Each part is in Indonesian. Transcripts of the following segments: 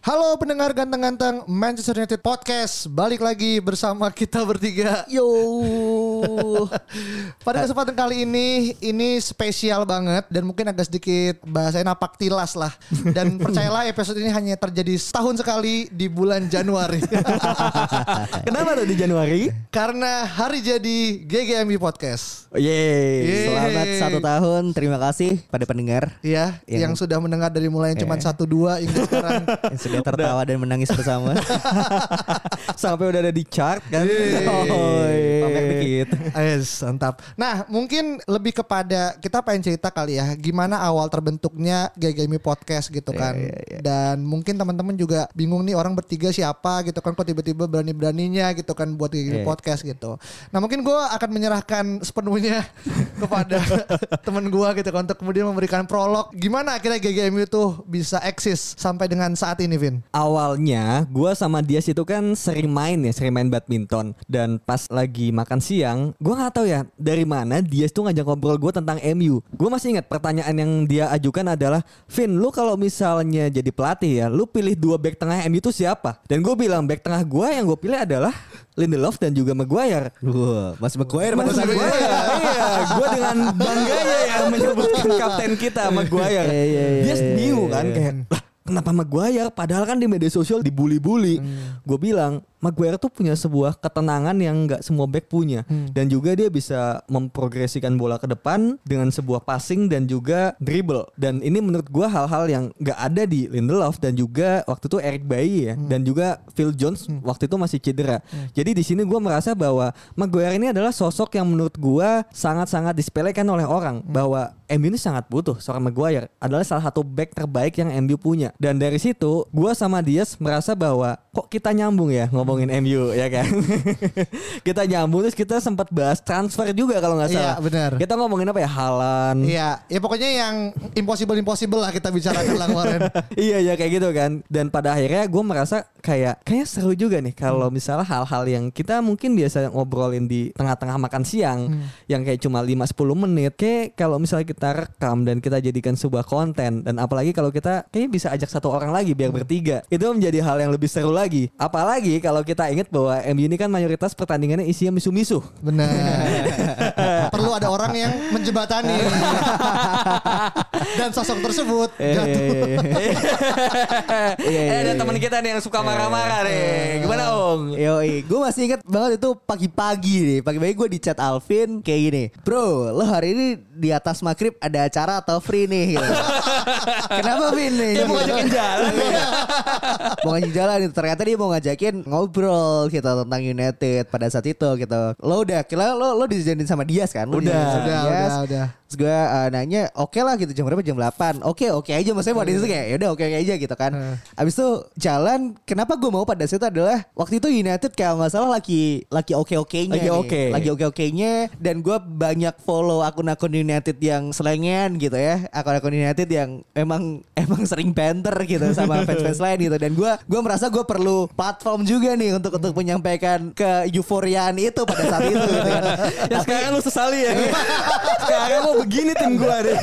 Halo pendengar ganteng-ganteng Manchester United Podcast Balik lagi bersama kita bertiga Yo. Pada kesempatan kali ini Ini spesial banget Dan mungkin agak sedikit bahasanya napak tilas lah Dan percayalah episode ini hanya terjadi setahun sekali Di bulan Januari Kenapa tuh di Januari? Karena hari jadi GGMB Podcast Yeay. Yeay. Selamat satu tahun. Terima kasih pada pendengar Ya, Yang- yang, sudah mendengar dari mulai yang cuma Eh. satu dua hingga sekarang sudah tertawa dan menangis bersama. Sampai udah ada di chart kan. Oh, pamer dikit. Yes, mantap. Nah, mungkin lebih kepada kita pengen cerita kali ya, gimana awal terbentuknya GGMI Podcast gitu kan. Iya, iya, iya. Dan mungkin teman-teman juga bingung nih orang bertiga siapa gitu kan, kok tiba-tiba berani-beraninya gitu kan buat GGMI Iya. Podcast gitu. Nah, mungkin gue akan menyerahkan sepenuhnya kepada teman gue gitu kan untuk kemudian memberikan prolog gimana akhirnya GGMI itu bisa eksis sampai dengan saat ini, Vin. Awalnya gua sama Dias itu kan sering main ya, sering main badminton dan pas lagi makan siang, gua nggak tahu ya dari mana Dias tuh ngajak ngobrol gua tentang MU. Gua masih ingat pertanyaan yang dia ajukan adalah, "Vin, lu kalau misalnya jadi pelatih ya, lu pilih dua back tengah MU itu siapa?" Dan gue bilang back tengah gua yang gue pilih adalah Lindelof dan juga Maguire. Wah, Mas Maguire Mas Maguire, iya, gue dengan bangganya ya menyebutkan kapten kita Maguire. Iya, iya, iya, Dia bingung kan iya. Kayak lah kenapa Maguire? Padahal kan di media sosial dibully-bully. Gue bilang Maguire tuh punya sebuah ketenangan yang nggak semua back punya. Dan juga dia bisa memprogresikan bola ke depan dengan sebuah passing dan juga dribble. Dan ini menurut gua hal-hal yang nggak ada di Lindelof dan juga waktu itu Eric Bailly ya dan juga Phil Jones waktu itu masih cedera. Jadi di sini gua merasa bahwa Maguire ini adalah sosok yang menurut gua sangat-sangat disepelekan oleh orang. Bahwa MU ini sangat butuh seorang Maguire. Adalah salah satu back terbaik yang MU punya. Dan dari situ gua sama Dias merasa bahwa kok kita nyambung ya ngomongin MU ya kan kita nyambung terus kita sempat bahas transfer juga kalau nggak Iya, salah benar. kita ngomongin apa ya Halan Iya, ya pokoknya yang impossible impossible lah kita bicarakan lah kemarin. iya ya kayak gitu kan dan pada akhirnya gue merasa kayak kayak seru juga nih kalau Hmm. misalnya hal-hal yang kita mungkin biasa ngobrolin di tengah-tengah makan siang Hmm. yang kayak cuma 5-10 menit kayak kalau misalnya kita rekam dan kita jadikan sebuah konten dan apalagi kalau kita kayak bisa ajak satu orang lagi Hmm. biar bertiga itu menjadi hal yang lebih seru lagi apalagi kalau kita ingat bahwa MU ini kan mayoritas pertandingannya isinya misu-misu Benar. Perlu ada orang yang menjebatani. Dan sosok tersebut jatuh. Iya, eh ada iya, teman kita nih yang suka marah-marah nih gimana Ong? Yo, gue masih ingat banget itu pagi-pagi nih. Pagi-pagi gue di chat Alvin kayak gini. Bro, lo hari ini di atas maghrib ada acara atau free nih? Gitu. Kenapa Vin nih? Dia mau ngajakin jalan Iya. mau ngajakin jalan. Ternyata dia mau ngajakin ngobrol gitu tentang United pada saat itu gitu. Lo udah kira lo lo dijanjiin sama Dias kan? Lo Udah. Udah, Dias. udah, udah. Terus gue uh, nanya oke lah gitu jam berapa? Jam 8 Oke oke aja maksudnya pada situ kayak yaudah oke oke aja gitu kan. Hmm. Abis itu jalan kenapa gue mau pada situ adalah Waktu itu United kayak nggak salah lagi lagi oke oke-nya Lagi oke. Lagi oke oke-nya Dan gue banyak follow akun-akun United yang selengen gitu ya. Akun-akun United yang emang emang sering banter gitu sama fans-fans lain gitu. Dan gue gue merasa gue perlu platform juga nih untuk untuk menyampaikan ke euforiaan itu pada saat itu gitu kan. Ya sekarang lu sesali ya. sekarang mau begini tim gua deh.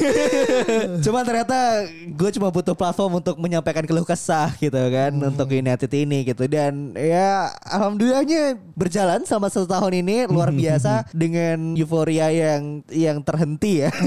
Cuman ternyata gue cuma butuh platform untuk menyampaikan keluh kesah gitu kan untuk United ini gitu dan ya alhamdulillahnya berjalan selama satu tahun ini luar biasa dengan euforia yang yang terhenti ya.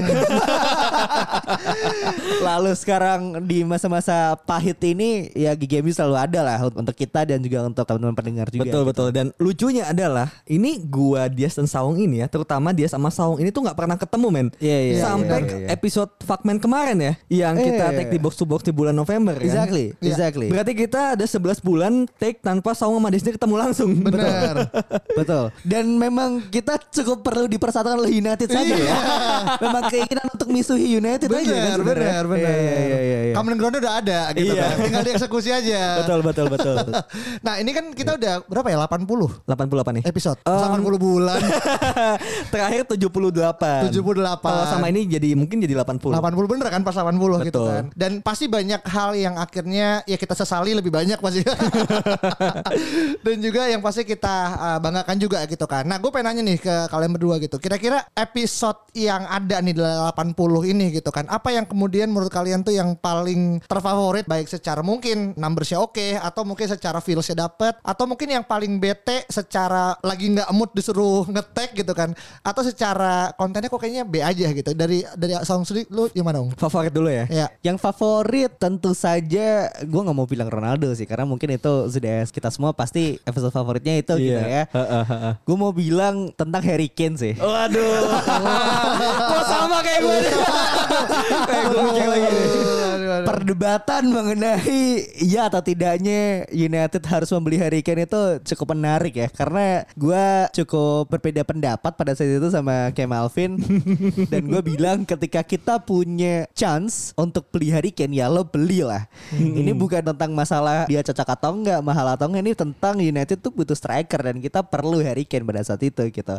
Lalu sekarang di masa-masa pahit ini ya GGMU selalu ada lah untuk kita dan juga untuk teman-teman pendengar juga. Betul gitu. betul dan lucunya adalah ini gua Dias dan Saung ini ya terutama Dias sama Saung ini tuh nggak pernah ketemu men. Iya, iya. Sampai iya, iya. episode Fuckman kemarin ya, yang kita Iya, take iya. di box to box di bulan November kan. Exactly, Iya. exactly. Berarti kita ada 11 bulan take tanpa Saung sama Disney ketemu langsung. Bener. Betul. Dan memang kita cukup perlu dipersatukan oleh United saja ya. memang keinginan untuk misuhi United aja kan Bener, sebenarnya. bener, bener. Iya, iya, iya, iya. Common ground udah ada gitu Iya. kan. Tinggal dieksekusi aja. betul betul betul. Nah ini kan kita udah berapa ya 80 88 nih. episode Um, 80 bulan Terakhir 78. 78 Kalau sama ini jadi mungkin jadi 80. 80 bener kan pas 80 gitu Betul. kan Dan pasti banyak hal yang akhirnya Ya kita sesali lebih banyak pasti Dan juga yang pasti kita uh, banggakan juga gitu kan Nah gue pengen nanya nih ke kalian berdua gitu Kira-kira episode yang ada nih di 80 ini gitu kan Apa yang kemudian menurut kalian tuh yang paling terfavorit Baik secara mungkin numbersnya oke Atau mungkin secara feelsnya dapet Atau mungkin yang paling bete secara lagi nggak mood disuruh ngetek gitu kan Atau secara kontennya kok kayaknya B aja gitu Dari dari Song Sri lu gimana Ung? Favorit dulu ya. Ya Yang favorit tentu saja gue nggak mau bilang Ronaldo sih karena mungkin itu sudah kita semua pasti episode favoritnya itu gitu ya. Heeh, heeh. Gue mau bilang tentang Harry Kane sih. Waduh. sama kayak gue. kayak gue mikir lagi. Perdebatan mengenai ya atau tidaknya United harus membeli Harry Kane itu cukup menarik ya karena gue cukup berbeda pendapat pada saat itu sama Cam Alvin dan gue bilang ketika kita punya chance untuk beli Harry Kane ya lo belilah. Ini bukan tentang masalah dia cocok atau enggak, mahal atau enggak ini tentang United tuh butuh striker dan kita perlu Harry Kane pada saat itu gitu.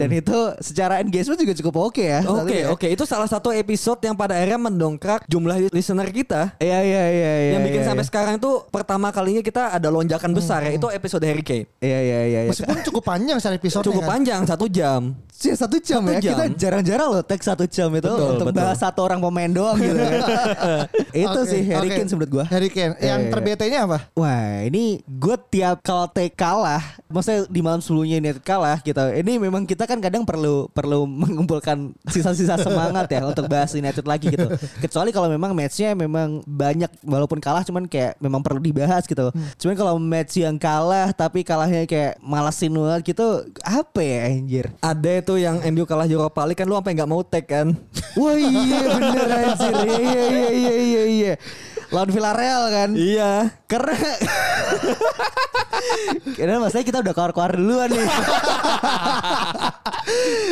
dan itu secara engagement juga cukup oke ya. saat Oke, ya. oke. Itu salah satu episode yang pada akhirnya mendongkrak jumlah listener kita. Iya iya iya iya. yang bikin iya, sampai iya. sekarang tuh pertama kalinya kita ada lonjakan besar ya. Itu episode Harry Kane. Iya iya iya. iya. Meskipun cukup panjang secara episode Cukup panjang satu jam. Sih satu jam Satu ya. jam. Kita jarang-jarang loh tag satu jam itu Betul, untuk betul. bahas satu orang pemain doang gitu. itu Oke, sih Harry. Kane menurut gua. Harry Kane Yang Iya, iya. terbetenya apa? Wah ini gue tiap kalau tag kalah Maksudnya di malam sebelumnya United kalah gitu Ini memang kita kan kadang perlu perlu mengumpulkan sisa-sisa semangat ya Untuk bahas United lagi gitu Kecuali kalau memang matchnya memang banyak Walaupun kalah cuman kayak memang perlu dibahas gitu Cuman kalau match yang kalah Tapi kalahnya kayak malesin banget gitu Apa ya anjir Ada itu yang MU kalah Europa League kan lu sampai nggak mau tag kan. Wah iya bener anjir Iya iya iya iya iya iya Lawan Villarreal kan iya. Karena Karena maksudnya kita udah keluar-keluar duluan nih.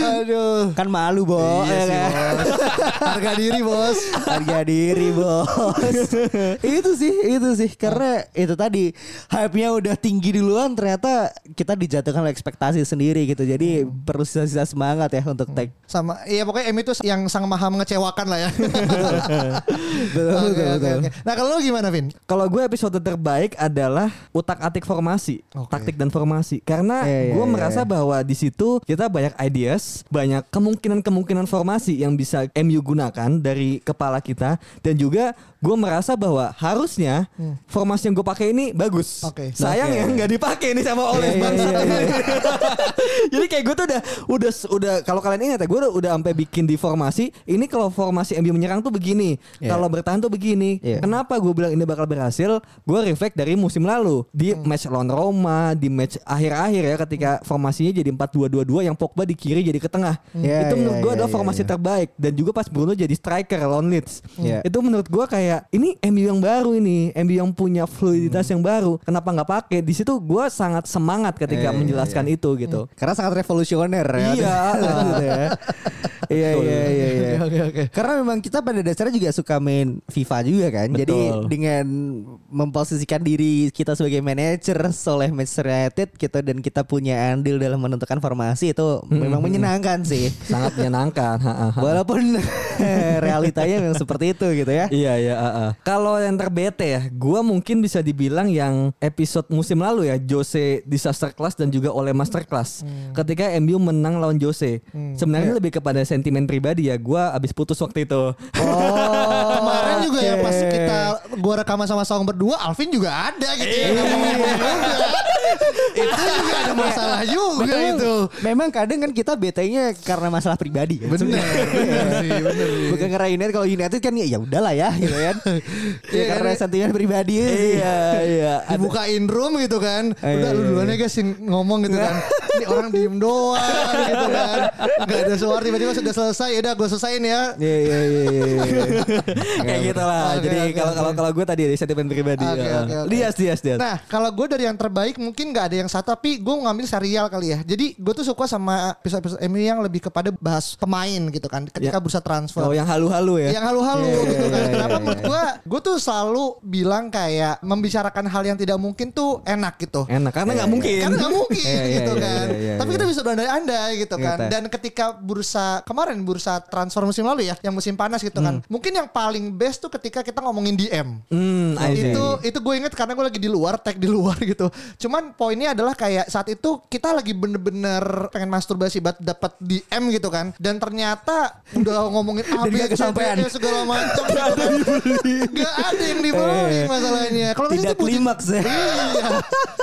Aduh. Kan malu Bo Iya ya sih, kan? bos. Harga diri bos. Harga diri bos. Itu sih Itu sih. Karena itu tadi Hype-nya udah tinggi duluan Ternyata kita dijatuhkan oleh ekspektasi sendiri gitu. Jadi perlu sisa-sisa semangat ya Untuk tag sama iya pokoknya M itu yang sang maha mengecewakan lah ya. Betul Oke, betul oke, betul. oke. Nah kalau lu gimana Vin? Kalau gue episode terbaik adalah utak atik formasi, Oke. taktik dan formasi. Karena Iya, iya, gue iya, merasa iya. bahwa di situ kita banyak ideas, banyak kemungkinan-kemungkinan formasi yang bisa MU gunakan dari kepala kita dan juga gue merasa bahwa harusnya formasi yang gue pakai ini bagus. Hmm. Oke. Sayang Oke. ya nggak dipakai nih sama oleh iya, bangsa. iya, iya. Jadi kayak gue tuh udah udah udah kalau kalian ingat ya gue udah, udah sampai bikin di formasi ini kalau formasi MU menyerang tuh begini, Iya. kalau bertahan tuh begini. Iya. Kenapa gue bilang ini bakal berhasil? Gue reflect dari musim lalu di Hmm. match lawan Roma, di match akhir-akhir ya ketika formasinya jadi 4-2-2-2 yang Pogba di kiri jadi ke tengah. Iya, itu menurut iya, gue iya, adalah iya, formasi iya. terbaik dan juga pas Bruno jadi striker lawan Leeds. Iya. Itu menurut gue kayak ini MU yang baru ini, MU yang punya fluiditas Hmm. yang baru. Kenapa nggak pakai? Di situ gue sangat semangat ketika Iya, iya, menjelaskan itu gitu. Karena sangat revolusioner ya. Iya. Ya. Iya iya iya iya. Oke, oke. Karena memang kita pada dasarnya juga suka main FIFA juga kan. Jadi Betul. dengan memposisikan diri kita sebagai manajer oleh Manchester United gitu dan kita punya andil dalam menentukan formasi itu memang menyenangkan sih. Sangat menyenangkan. Walaupun realitanya memang seperti itu gitu ya. Iya iya. Uh, uh. Kalau yang terbete ya, gua mungkin bisa dibilang yang episode musim lalu ya, Jose disaster class dan juga oleh master class. Ketika MU menang lawan Jose, sebenarnya lebih kepada sentimen pribadi ya. Gua abis putus waktu itu. Oh, Kemarin juga ya pas kita gua rekaman sama Saung berdua, Alvin juga ada gitu ya. Juga. Itu juga ada masalah juga Memang- itu. Memang kadang kan kita bete-nya karena masalah pribadi kan. Bener, sebenarnya. bener sih, bener sih. Bukan karena United kalau United kan ya ya udahlah ya gitu kan. ya Iya, karena kan? sentimen pribadi. Iya, iya. dibukain room gitu kan. Eh, Udah iya, lu iya, duluan ya guys ngomong gitu kan. Ini orang diem doang gitu kan. Gak ada suara tiba-tiba sudah selesai. Udah gue selesaiin ya. Iya iya iya iya. iya. Kayak gitu lah. Jadi kalau kalau kalau gue tadi dari sentimen pribadi. Oke, ya. Dias, Dias, Dias. Nah kalau gue dari yang terbaik mungkin gak ada yang satu tapi gue ngambil serial kali ya. Jadi gue tuh suka sama episode-episode MU yang lebih kepada bahas pemain gitu kan. Ketika Ya. bursa transfer. Oh, yang halu-halu ya. Yang halu-halu Iya, gitu iya, kan. iya, Kenapa iya, menurut gue, gue tuh selalu bilang kayak membicarakan hal yang tidak mungkin tuh enak gitu. Enak karena nggak mungkin. Karena nggak mungkin Iya, iya, gitu iya, kan. iya, iya, Tapi iya. kita bisa berandai-andai gitu kan. Dan ketika bursa kemarin bursa transfer musim lalu ya, yang musim panas gitu kan. Mungkin yang paling best tuh ketika kita ngomongin DM. Hmm, itu itu gue inget karena gue lagi di luar tag di luar gitu cuman poinnya adalah kayak saat itu kita lagi bener-bener pengen masturbasi buat dapat DM gitu kan dan ternyata udah ngomongin A B nggak C D kesampaian. E segala macam gitu. Nggak ada yang dibeli Eh, masalahnya kalau tidak klimaks ya. iya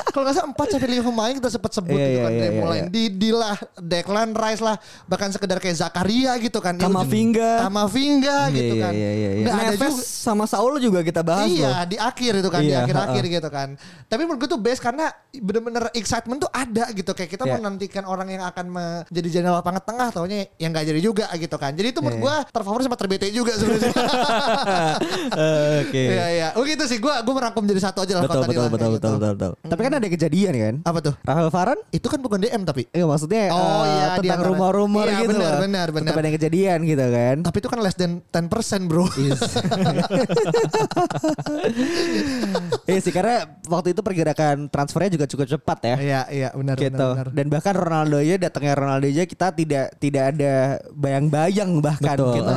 kalau nggak salah 4 sampai 5 pemain kita sempat sebut Iya, gitu kan iya, dari mulai. Didi lah Declan Rice lah bahkan sekedar kayak Zakaria gitu kan Ya, Kamavinga. Kamavinga gitu Iya, kan. Nggak ada juga sama Saul juga kita bahas iya, di akhir itu kan, di akhir-akhir gitu kan. Tapi menurut gue tuh best karena bener-bener excitement tuh ada gitu. Kayak kita Iya. menantikan orang yang akan menjadi general lapangan tengah, taunya yang gak jadi juga gitu kan. Jadi itu menurut Iya. gue terfavorit sama terbete juga sebenarnya. Oke. Iya, iya. Oh gitu sih, gue gue merangkum jadi satu aja lah Betul, kalau tadi betul, lah, betul, kayak betul, gitu. betul, betul. Tapi kan ada kejadian kan. Apa tuh? Rafael Varane Itu kan bukan DM tapi. Iya maksudnya Oh, eh, iya, tentang rumor-rumor Iya, gitu benar, loh. benar, benar. Ada kejadian gitu kan. Tapi itu kan less than 10% bro. Iya sih karena waktu itu pergerakan transfernya juga cukup cepat ya. Iya, iya, benar, gitu. benar, benar. Dan bahkan Ronaldo ya datangnya Ronaldo aja kita tidak tidak ada bayang-bayang bahkan Betul. gitu.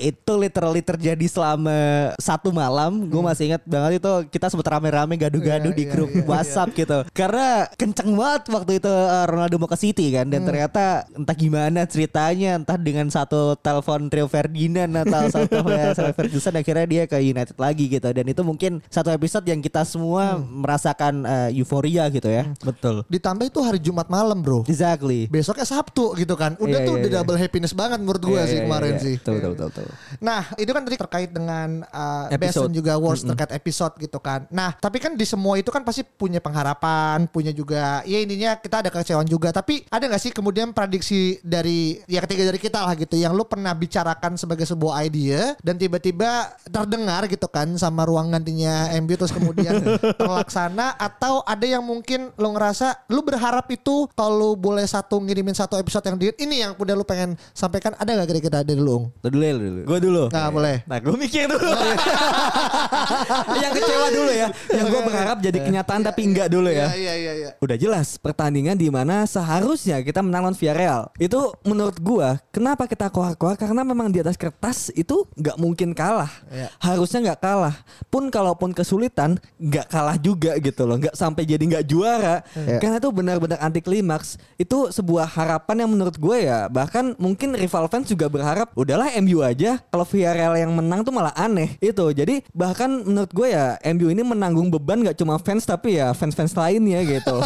Itu literally terjadi selama satu malam. Gue masih ingat banget itu kita sempat rame-rame gaduh-gaduh Iya, di iya, grup iya, WhatsApp gitu. Karena kenceng banget waktu itu uh, Ronaldo mau ke City kan dan ternyata entah gimana ceritanya entah dengan satu telepon Rio Ferdinand atau satu Sir Ferguson akhirnya dia ke United lagi gitu dan itu mungkin satu episode yang kita semua merasakan uh, euforia gitu ya. Betul. Ditambah itu hari Jumat malam bro. Exactly. Besoknya Sabtu gitu kan. Udah Iya, tuh iya, udah iya. double happiness banget menurut gue Iya, sih iya, kemarin iya. sih. Betul, betul, betul, betul. Nah itu kan tadi terkait dengan uh, best Episode. dan juga worst terkait episode gitu kan. Nah tapi kan di semua itu kan pasti punya pengharapan, punya juga ya intinya kita ada kekecewaan juga. Tapi ada nggak sih kemudian prediksi dari ya ketiga dari kita lah gitu yang lu pernah bicarakan sebagai sebuah idea dan tiba-tiba terdengar gitu kan sama ruang gantinya MB terus kemudian terlaksana atau ada yang mungkin lu ngerasa lu berharap itu kalau lu boleh satu ngirimin satu episode yang di ini yang udah lu pengen sampaikan ada nggak kira-kira dari lu? Ung? Lu dulu ya, lu dulu. Gue dulu. Nah boleh. Nah gue mikir dulu Yang kecewa dulu ya Yang gue berharap jadi kenyataan tapi enggak dulu ya Iya iya iya. Udah jelas pertandingan di mana seharusnya kita menang lawan Villarreal. Itu menurut gua kenapa kita koar-koar karena memang di atas kertas itu nggak mungkin kalah. Iya. Harusnya nggak kalah. Pun kalaupun kesulitan nggak kalah juga gitu loh. Nggak sampai jadi nggak juara. Iya. Karena itu benar-benar anti klimaks. Itu sebuah harapan yang menurut gue ya bahkan mungkin rival fans juga berharap udahlah MU aja kalau Villarreal yang menang tuh malah aneh itu. Jadi bahkan menurut gue ya MU ini menanggung beban nggak cuma fans tapi ya fans-fans lainnya gitu.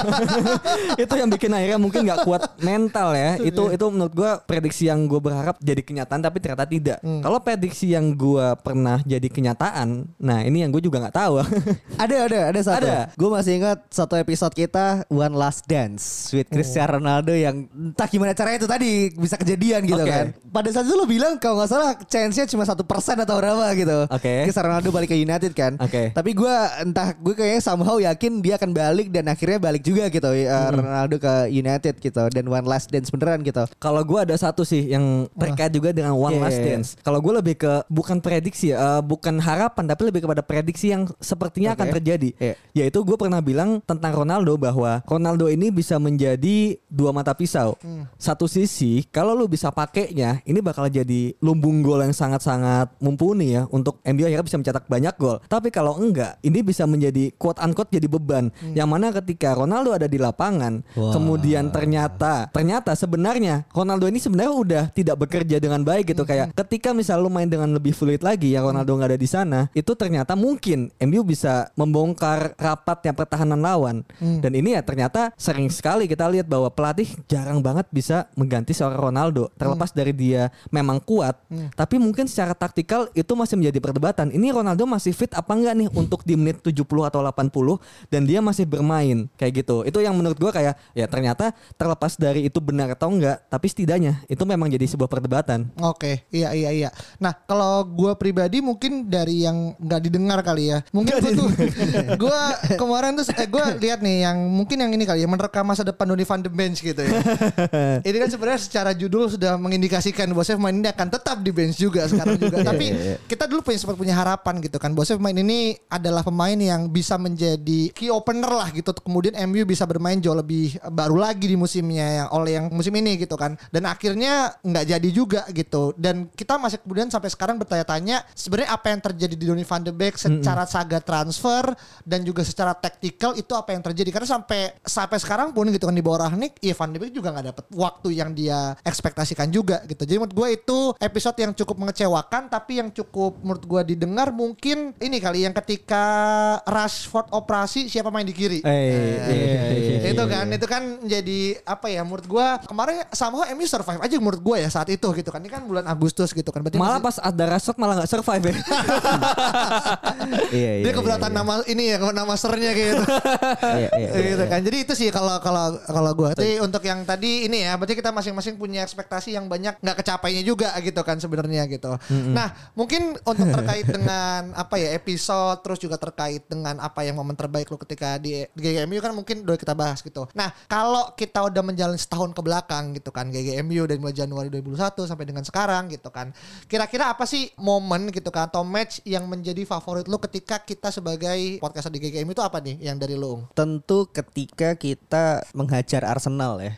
itu yang bikin akhirnya mungkin nggak kuat mental ya. Itu itu menurut gue prediksi yang gue berharap jadi kenyataan tapi ternyata tidak. Kalau prediksi yang gue pernah jadi kenyataan, nah ini yang gue juga nggak tahu. Ada ada ada satu. Ada. Gue masih ingat satu episode kita One Last Dance with Cristiano Ronaldo yang entah gimana caranya itu tadi bisa kejadian gitu Oke. kan. Pada saat itu lo bilang kalau nggak salah chance-nya cuma satu persen atau berapa gitu. Oke. Cristiano Ronaldo balik ke United kan. Oke. Tapi gue entah gue kayaknya somehow yakin dia akan balik dan akhirnya balik juga gitu uh, Ronaldo ke United gitu dan One Last Dance beneran gitu. Kalau gue ada satu sih yang terkait juga dengan One Iya, Last iya, iya. Dance. Kalau gue lebih ke bukan prediksi, ya, eh, bukan harapan, tapi lebih kepada prediksi yang sepertinya akan Oke. terjadi. Iya. Yaitu gue pernah bilang tentang Ronaldo bahwa Ronaldo ini bisa menjadi dua mata pisau. Hmm. Satu sisi, kalau lu bisa pakainya, ini bakal jadi lumbung gol yang sangat-sangat mumpuni ya untuk MU akhirnya bisa mencetak banyak gol. Tapi kalau enggak, ini bisa menjadi quote unquote jadi beban. Yang mana ketika Ronaldo ada di lapangan, Wah. kemudian ternyata ternyata sebenarnya Ronaldo ini sebenarnya udah tidak bekerja dengan baik gitu kayak ketika misal lu main dengan lebih fluid lagi ya Ronaldo nggak ada di sana itu ternyata mungkin MU bisa membongkar rapatnya pertahanan lawan lawan. Dan ini ya ternyata sering sekali kita lihat bahwa pelatih jarang banget bisa mengganti seorang Ronaldo. Terlepas dari dia memang kuat, tapi mungkin secara taktikal itu masih menjadi perdebatan. Ini Ronaldo masih fit apa enggak nih untuk di menit 70 atau 80 dan dia masih bermain kayak gitu. Itu yang menurut gua kayak ya ternyata terlepas dari itu benar atau enggak, tapi setidaknya itu memang jadi sebuah perdebatan. Oke, iya iya iya. Nah, kalau gue pribadi mungkin dari yang nggak didengar kali ya. Mungkin gue tuh, gue kemarin tuh, eh, gue lihat nih yang mungkin yang ini kali ya menerka masa depan Donny van de Bench gitu ya. ini kan sebenarnya secara judul sudah mengindikasikan bahwa pemain ini akan tetap di bench juga sekarang juga. Tapi kita dulu punya sempat punya harapan gitu kan. Bahwa pemain ini adalah pemain yang bisa menjadi key opener lah gitu. Kemudian MU bisa bermain jauh lebih baru lagi di musimnya yang oleh yang musim ini gitu kan. Dan akhirnya nggak jadi juga gitu. Dan kita masih kemudian sampai sekarang bertanya-tanya sebenarnya apa yang terjadi di Donny van de Beek secara saga transfer dan juga secara taktikal itu apa yang terjadi karena sampai sampai sekarang pun gitu kan di bawah Rangnick, ya Van de Beek juga nggak dapet waktu yang dia ekspektasikan juga gitu. Jadi menurut gue itu episode yang cukup mengecewakan tapi yang cukup menurut gue didengar mungkin ini kali yang ketika Rashford operasi siapa main di kiri. Eh, itu kan itu kan jadi apa ya menurut gua kemarin somehow MU survive aja menurut gua ya saat itu gitu kan ini kan bulan Agustus gitu kan berarti Malah masih- pas ada Rashford malah nggak survive ya. Iya, iya. dia keberatan nama ini ya nama sernya gitu. Iya, iya, iya, gitu kan. Jadi itu sih kalau kalau kalau gua. Tapi untuk yang tadi ini ya berarti kita masing-masing punya ekspektasi yang banyak nggak kecapainya juga gitu kan sebenarnya gitu. Nah, mungkin untuk terkait dengan apa ya episode terus juga terkait dengan apa yang momen terbaik lu ketika di, di GGMU kan mungkin udah kita bahas gitu. Nah, kalau kita udah menjalani setahun ke belakang gitu kan GGMU dari mulai Januari 2021 sampai dengan sekarang gitu kan. Kira-kira apa sih momen gitu kan atau match yang menjadi favorit lu ketika kita sebagai podcaster di GGMU itu apa nih yang dari lu? Tentu ketika kita menghajar Arsenal ya.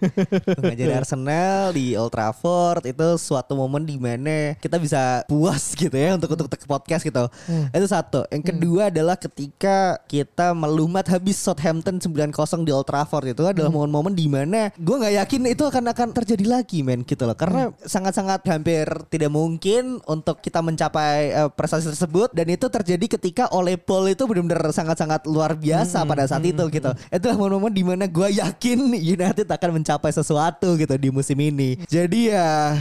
menghajar Arsenal di Old Trafford itu suatu momen di mana kita bisa puas gitu ya untuk untuk untuk podcast gitu. Itu satu. Yang kedua adalah ketika kita melumat habis Southampton 9-0 di Old Trafford itu adalah momen-momen di mana gue nggak yakin itu akan akan terjadi lagi men gitu loh. Karena sangat-sangat hampir tidak mungkin untuk kita mencapai eh, prestasi tersebut dan itu terjadi ketika oleh Paul itu benar-benar sangat-sangat luar biasa pada saat itu gitu. Itulah momen-momen di mana gue yakin United akan mencapai sesuatu gitu di musim ini. Jadi ya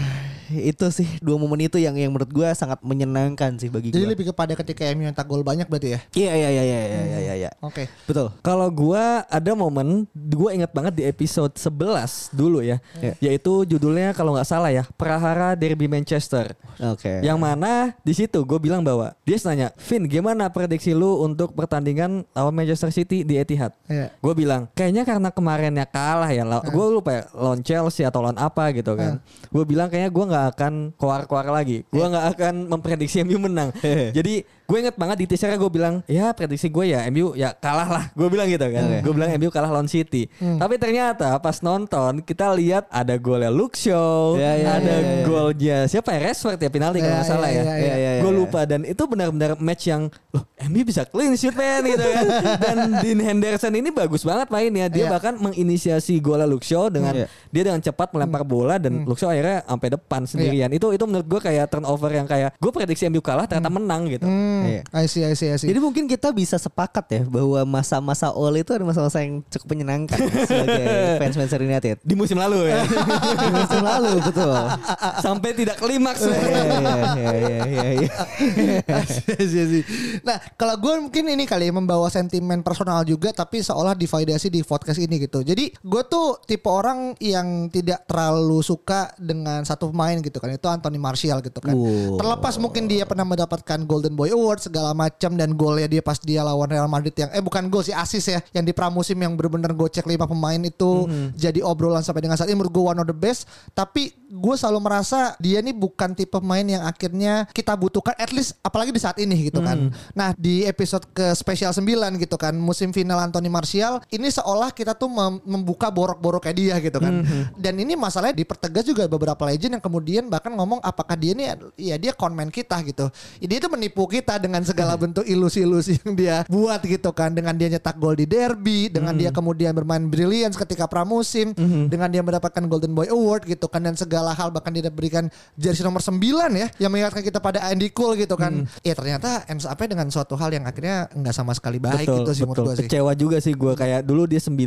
itu sih dua momen itu yang yang menurut gue sangat menyenangkan sih bagi Jadi gue. lebih kepada ketika MU yang gol banyak berarti ya? Iya iya iya iya iya iya iya. Oke. Betul. Kalau gua ada momen, gua ingat banget di episode 11 dulu ya, Iya. yaitu judulnya kalau nggak salah ya, Prahara Derby Manchester. Oke. Yang mana di situ gue bilang bahwa dia nanya, Vin gimana prediksi lu untuk pertandingan lawan Manchester City di Etihad? Iya. Gue bilang kayaknya karena kemarinnya kalah ya, gue lupa ya lawan Chelsea atau lawan apa gitu kan. Gue bilang kayaknya gue nggak akan keluar-keluar lagi, gue nggak akan memprediksi MU menang. Jadi gue inget banget di teasernya gue bilang ya prediksi gue ya MU ya kalah lah, gue bilang gitu kan. Gue bilang MU kalah lawan City. Tapi ternyata pas nonton kita lihat ada golnya Luke Shaw, Ya, ya, ada ya, ya. golnya siapa ya Rashford ya penalti kalau Ya, nggak salah ya, ya. ya, ya, ya, ya, Gue lupa dan itu benar-benar match yang loh MU bisa clean sheet man gitu kan. dan Dean Henderson ini bagus banget mainnya. Dia Iya. bahkan menginisiasi golnya Luke Shaw dengan Iya. dia dengan cepat melempar bola dan Luke Shaw akhirnya sampai depan sendirian. Itu itu menurut gue kayak turnover yang kayak gue prediksi MU kalah ternyata menang gitu. Hmm, Iya. I see, I see, I see. Jadi mungkin kita bisa sepakat ya bahwa masa-masa Ole itu ada masa-masa yang cukup menyenangkan sebagai fans Manchester United. Di musim lalu ya. Di musim lalu betul. sampai tidak klimaks. Iya iya iya iya iya. iya. Nah kalau gue mungkin ini kali ya membawa sentimen personal juga tapi seolah divalidasi di podcast ini gitu. Jadi gue tuh tipe orang yang tidak terlalu suka dengan satu pemain gitu kan itu Anthony Martial gitu kan. Wow. Terlepas mungkin dia pernah mendapatkan Golden Boy Award segala macam dan golnya dia pas dia lawan Real Madrid yang eh bukan gol sih asis ya yang di pramusim yang benar-benar gocek lima pemain itu jadi obrolan sampai dengan saat ini menurut gue one of the best. Tapi gue selalu merasa dia nih bukan tipe pemain yang akhirnya kita butuhkan at least apalagi di saat ini gitu kan. Nah, di episode ke spesial 9 gitu kan, musim final Anthony Martial, ini seolah kita tuh mem- membuka borok-boroknya dia gitu kan. Dan ini masalahnya dipertegas juga beberapa legend yang kemudian bahkan ngomong apakah dia nih ya dia konmen kita gitu. Ya, Dia itu menipu kita dengan segala bentuk ilusi-ilusi yang dia buat gitu kan. Dengan dia nyetak gol di derby, dengan dia kemudian bermain brilliance ketika pramusim, dengan dia mendapatkan Golden Boy Award gitu kan. Dan segala segala hal bahkan dia berikan jersey nomor 9 ya yang mengingatkan kita pada Andy Cole gitu kan. Ya ternyata ends up dengan suatu hal yang akhirnya nggak sama sekali baik betul, gitu sih betul. menurut gue sih. Kecewa juga sih gue kayak dulu dia 9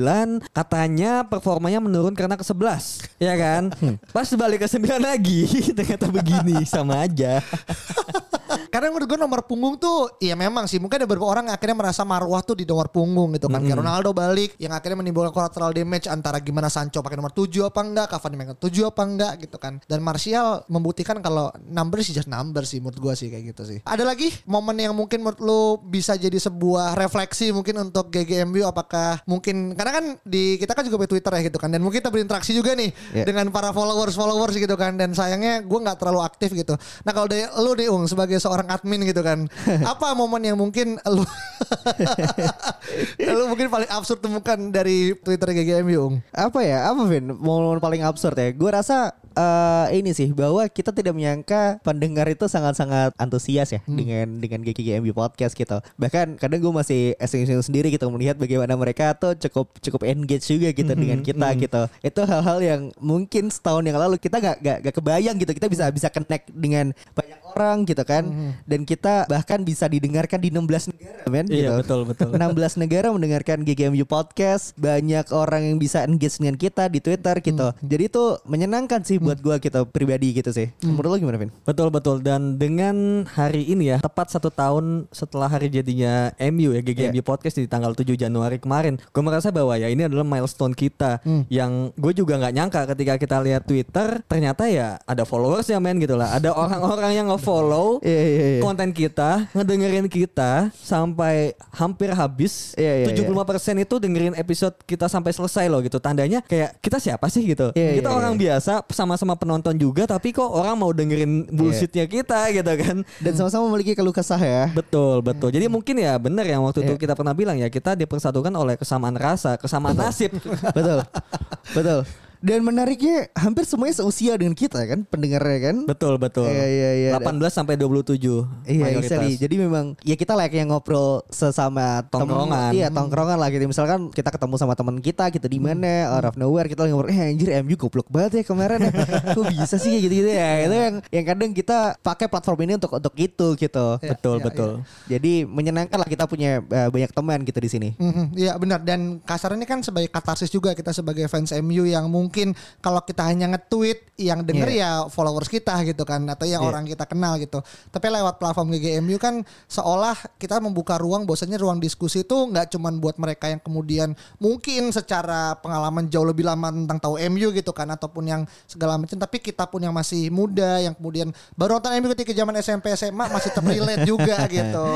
katanya performanya menurun karena ke 11 ya kan. Pas balik ke 9 lagi ternyata begini sama aja. Karena menurut gue nomor punggung tuh ya memang sih mungkin ada beberapa orang yang akhirnya merasa marwah tuh di nomor punggung gitu kan. Kayak Ronaldo balik yang akhirnya menimbulkan collateral damage antara gimana Sancho pakai nomor 7 apa enggak, Cavani pakai 7 apa enggak gitu kan. Dan Martial membuktikan kalau number sih just number sih menurut gue sih kayak gitu sih. Ada lagi momen yang mungkin menurut lu bisa jadi sebuah refleksi mungkin untuk GGMU apakah mungkin karena kan di kita kan juga punya Twitter ya gitu kan dan mungkin kita berinteraksi juga nih Ya. dengan para followers followers gitu kan dan sayangnya gue nggak terlalu aktif gitu. Nah kalau dari lu nih Ung sebagai seorang admin gitu kan, apa momen yang mungkin lu lu mungkin paling absurd temukan dari Twitter GGMU Ung? apa ya apa Vin momen paling absurd ya gue rasa eh, ini sih bahwa kita tidak menyangka pendengar itu sangat-sangat antusias ya dengan dengan GGMB podcast gitu. Bahkan kadang gue masih esing-esing sendiri gitu melihat bagaimana mereka tuh cukup cukup engage juga gitu dengan kita gitu. Itu hal-hal yang mungkin setahun yang lalu kita gak, gak, gak kebayang gitu. Kita bisa bisa connect dengan banyak orang gitu kan dan kita bahkan bisa didengarkan di 16 negara men Iya, gitu. betul, betul. 16 negara mendengarkan GGMU podcast, banyak orang yang bisa engage dengan kita di Twitter gitu. Jadi itu menyenangkan sih buat gua gitu pribadi gitu sih. Menurut lo gimana, Vin? Betul betul dan dengan hari ini ya tepat satu tahun setelah hari jadinya MU ya GGMU podcast di tanggal 7 Januari kemarin gue merasa bahwa ya ini adalah milestone kita yang gue juga nggak nyangka ketika kita lihat Twitter ternyata ya ada followers ya men gitu lah ada orang-orang yang nge-follow Iya, iya, iya. konten kita ngedengerin kita sampai hampir habis Iya, iya, 75% itu dengerin episode kita sampai selesai loh gitu tandanya kayak kita siapa sih gitu Iya, kita iya, orang iya. biasa sama-sama penonton juga tapi kok orang mau dengerin bullshitnya kita gitu kan Dan sama-sama memiliki keluh kesah ya. betul betul jadi mungkin ya benar yang waktu itu Iya. kita pernah bilang ya kita dipersatukan oleh kesamaan rasa kesamaan nasib Betul. Betul. Dan menariknya hampir semuanya seusia dengan kita kan pendengarnya kan. betul betul Iya, iya, iya. 18 sampai 27 Iya mayoritas. exactly. Jadi memang ya kita layaknya ngobrol sesama Tongkrongan. Iya tongkrongan lah gitu. Misalkan kita ketemu sama teman kita gitu di mana out of nowhere kita lagi ngobrol eh anjir MU goblok banget ya kemarin ya. Kok bisa sih kayak gitu-gitu ya. Itu yang yang kadang kita pakai platform ini untuk untuk itu gitu. betul Iya, betul Jadi menyenangkan lah kita punya eh, banyak teman gitu di sini. Mhm, Iya benar dan kasarnya kan sebagai katarsis juga kita sebagai fans MU yang mungkin kalau kita hanya nge-tweet yang denger ya followers kita gitu kan atau yang Iya. orang kita kenal gitu. Tapi lewat platform GGMU kan seolah kita membuka ruang bahwasanya ruang diskusi itu nggak cuman buat mereka yang kemudian mungkin secara pengalaman jauh lebih lama tentang tahu MU gitu kan ataupun yang segala macam tapi kita pun yang masih muda yang kemudian baru nonton MU ketika zaman SMP SMA masih terrelate juga gitu.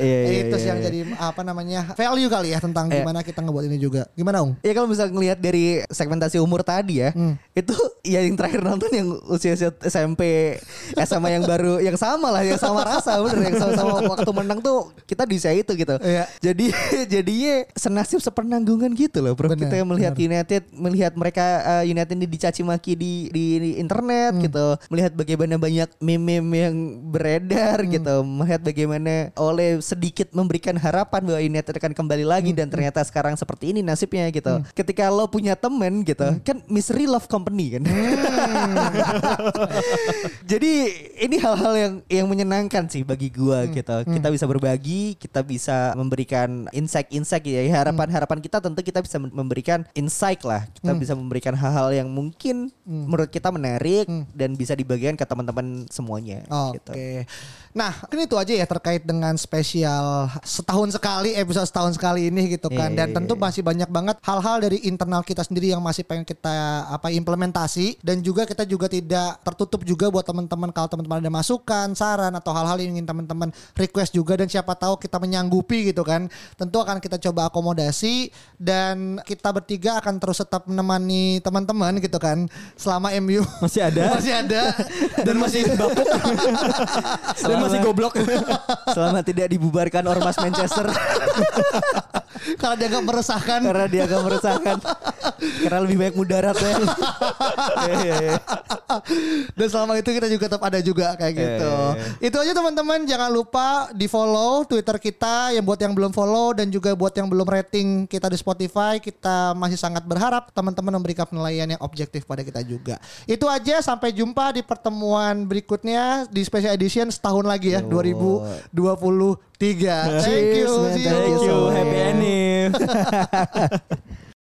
Iya, iya, itu sih iya, yang iya. jadi apa namanya value kali ya tentang Eh. gimana kita ngebuat ini juga. Gimana Ung? Ya kalau misalnya ngelihat dari segmentasi umur tadi ya, itu ya yang terakhir nonton yang usia-usia SMP, SMA yang baru, yang sama lah, yang sama rasa bener, yang sama-sama waktu menang tuh kita di usia itu gitu. Iya. Jadi jadinya senasib sepenanggungan gitu loh, bro. Bener, kita melihat United, melihat mereka uh, United ini dicaci maki di, di di internet gitu, melihat bagaimana banyak meme-meme yang beredar gitu, melihat bagaimana oleh sedikit memberikan harapan bahwa United akan kembali lagi dan ternyata sekarang seperti ini nasibnya gitu. Ketika lo punya temen gitu, kan misery love company kan. Jadi ini hal-hal yang yang menyenangkan sih bagi gua gitu. Kita bisa berbagi, kita bisa memberikan insight-insight ya. Harapan-harapan kita tentu kita bisa memberikan insight lah. Kita bisa memberikan hal-hal yang mungkin menurut kita menarik dan bisa dibagikan ke teman-teman semuanya Oke. gitu. Nah, mungkin itu aja ya terkait dengan spesial setahun sekali episode setahun sekali ini gitu kan. Iya, Dan iya, tentu iya. masih banyak banget hal-hal dari internal kita sendiri yang masih pengen kita apa implementasi. Dan juga kita juga tidak tertutup juga buat teman-teman kalau teman-teman ada masukan, saran atau hal-hal yang ingin teman-teman request juga. Dan siapa tahu kita menyanggupi gitu kan. Tentu akan kita coba akomodasi. Dan kita bertiga akan terus tetap menemani teman-teman gitu kan. Selama MU masih ada. Masih ada. Dan masih bapuk. Dan masih goblok Selama tidak dibubarkan ormas Manchester. Karena dia nggak meresahkan. Karena dia agak meresahkan. Karena lebih banyak mudarat ya. Iya, iya, iya. Dan selama itu kita juga tetap ada juga kayak gitu. Itu aja teman-teman jangan lupa di follow Twitter kita yang buat yang belum follow dan juga buat yang belum rating kita di Spotify kita masih sangat berharap teman-teman memberikan penilaian yang objektif pada kita juga. Itu aja sampai jumpa di pertemuan berikutnya di special edition setahun lagi ya 2023. Thank you. Cheers, man. See you. Thank you. Happy ending.